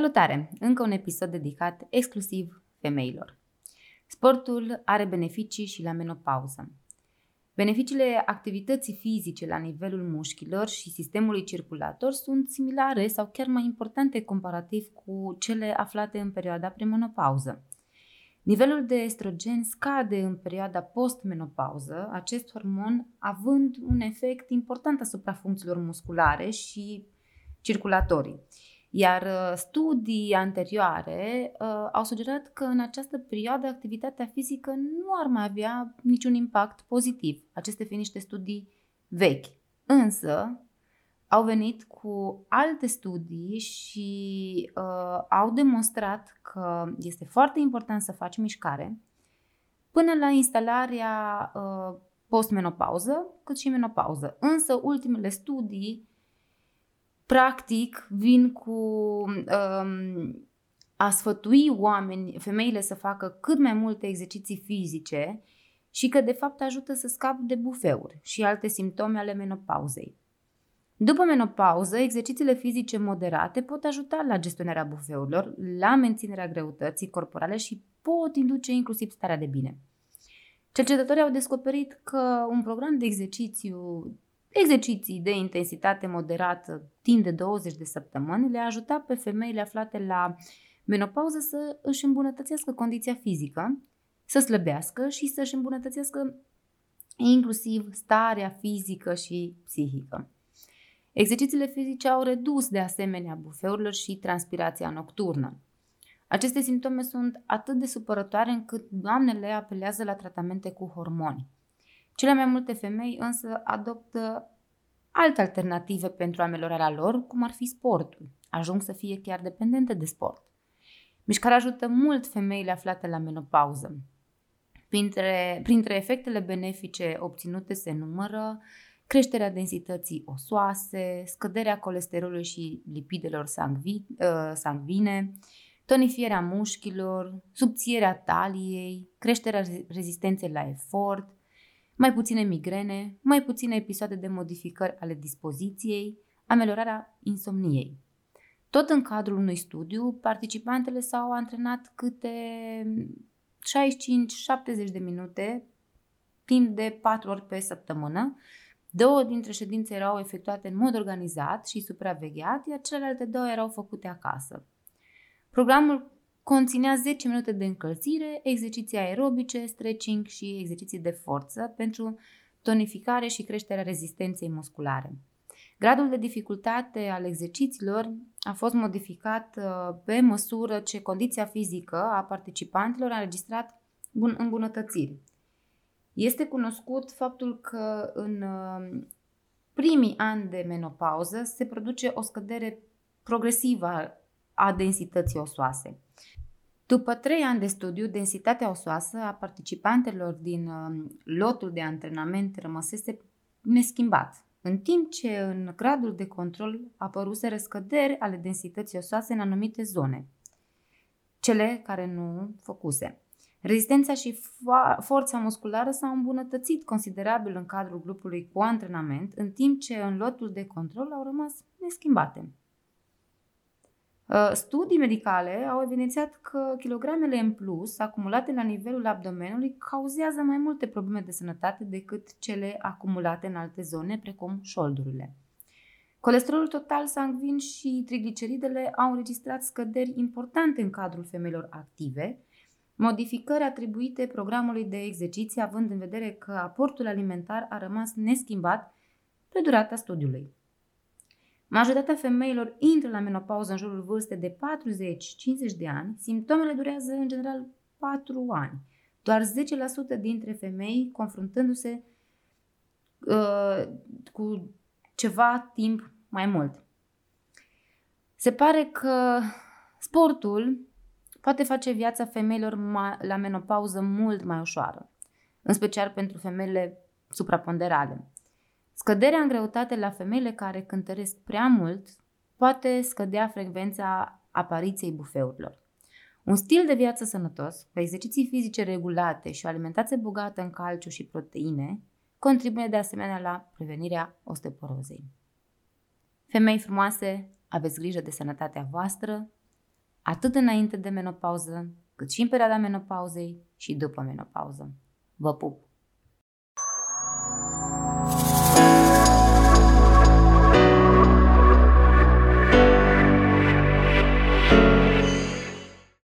Salutare! Încă un episod dedicat exclusiv femeilor. Sportul are beneficii și la menopauză. Beneficiile activității fizice la nivelul mușchilor și sistemului circulator sunt similare sau chiar mai importante comparativ cu cele aflate în perioada premenopauză. Nivelul de estrogen scade în perioada postmenopauză, acest hormon având un efect important asupra funcțiilor musculare și circulatorii. Iar uh, studii anterioare uh, au sugerat că în această perioadă activitatea fizică nu ar mai avea niciun impact pozitiv, aceste fiind niște studii vechi. Însă, au venit cu alte studii și uh, au demonstrat că este foarte important să faci mișcare până la instalarea uh, postmenopauză, cât și menopauză. Însă, ultimele studii practic vin cu um, a sfătui oameni, femeile să facă cât mai multe exerciții fizice și că de fapt ajută să scap de bufeuri și alte simptome ale menopauzei. După menopauză, exercițiile fizice moderate pot ajuta la gestionarea bufeurilor, la menținerea greutății corporale și pot induce inclusiv starea de bine. Cercetătorii au descoperit că un program de exercițiu Exerciții de intensitate moderată timp de 20 de săptămâni le ajuta pe femeile aflate la menopauză să își îmbunătățească condiția fizică, să slăbească și să își îmbunătățească inclusiv starea fizică și psihică. Exercițiile fizice au redus de asemenea bufeurilor și transpirația nocturnă. Aceste simptome sunt atât de supărătoare încât doamnele apelează la tratamente cu hormoni. Cele mai multe femei însă adoptă alte alternative pentru ameliorarea lor, cum ar fi sportul. Ajung să fie chiar dependente de sport. Mișcarea ajută mult femeile aflate la menopauză. Printre, printre efectele benefice obținute se numără creșterea densității osoase, scăderea colesterolului și lipidelor sangvi, uh, sanguine, tonifierea mușchilor, subțierea taliei, creșterea rezistenței la efort, mai puține migrene, mai puține episoade de modificări ale dispoziției, ameliorarea insomniei. Tot în cadrul unui studiu, participantele s-au antrenat câte 65-70 de minute timp de 4 ori pe săptămână. Două dintre ședințe erau efectuate în mod organizat și supravegheat, iar celelalte două erau făcute acasă. Programul Conținea 10 minute de încălzire, exerciții aerobice, stretching și exerciții de forță pentru tonificare și creșterea rezistenței musculare. Gradul de dificultate al exercițiilor a fost modificat uh, pe măsură ce condiția fizică a participanților a înregistrat îmbunătățiri. Este cunoscut faptul că în uh, primii ani de menopauză se produce o scădere progresivă a densității osoase. După trei ani de studiu, densitatea osoasă a participantelor din um, lotul de antrenament rămăsese neschimbat, în timp ce în gradul de control apăruse răscăderi ale densității osoase în anumite zone, cele care nu făcuse. Rezistența și fo- forța musculară s-au îmbunătățit considerabil în cadrul grupului cu antrenament, în timp ce în lotul de control au rămas neschimbate. Uh, studii medicale au evidențiat că kilogramele în plus acumulate la nivelul abdomenului cauzează mai multe probleme de sănătate decât cele acumulate în alte zone, precum șoldurile. Colesterolul total sanguin și trigliceridele au înregistrat scăderi importante în cadrul femeilor active, modificări atribuite programului de exerciții având în vedere că aportul alimentar a rămas neschimbat pe durata studiului. Majoritatea femeilor intră la menopauză în jurul vârstei de 40-50 de ani. Simptomele durează în general 4 ani. Doar 10% dintre femei confruntându-se uh, cu ceva timp mai mult. Se pare că sportul poate face viața femeilor la menopauză mult mai ușoară, în special pentru femeile supraponderale. Scăderea în greutate la femeile care cântăresc prea mult poate scădea frecvența apariției bufeurilor. Un stil de viață sănătos, cu exerciții fizice regulate și o alimentație bogată în calciu și proteine, contribuie de asemenea la prevenirea osteoporozei. Femei frumoase, aveți grijă de sănătatea voastră, atât înainte de menopauză, cât și în perioada menopauzei și după menopauză. Vă pup!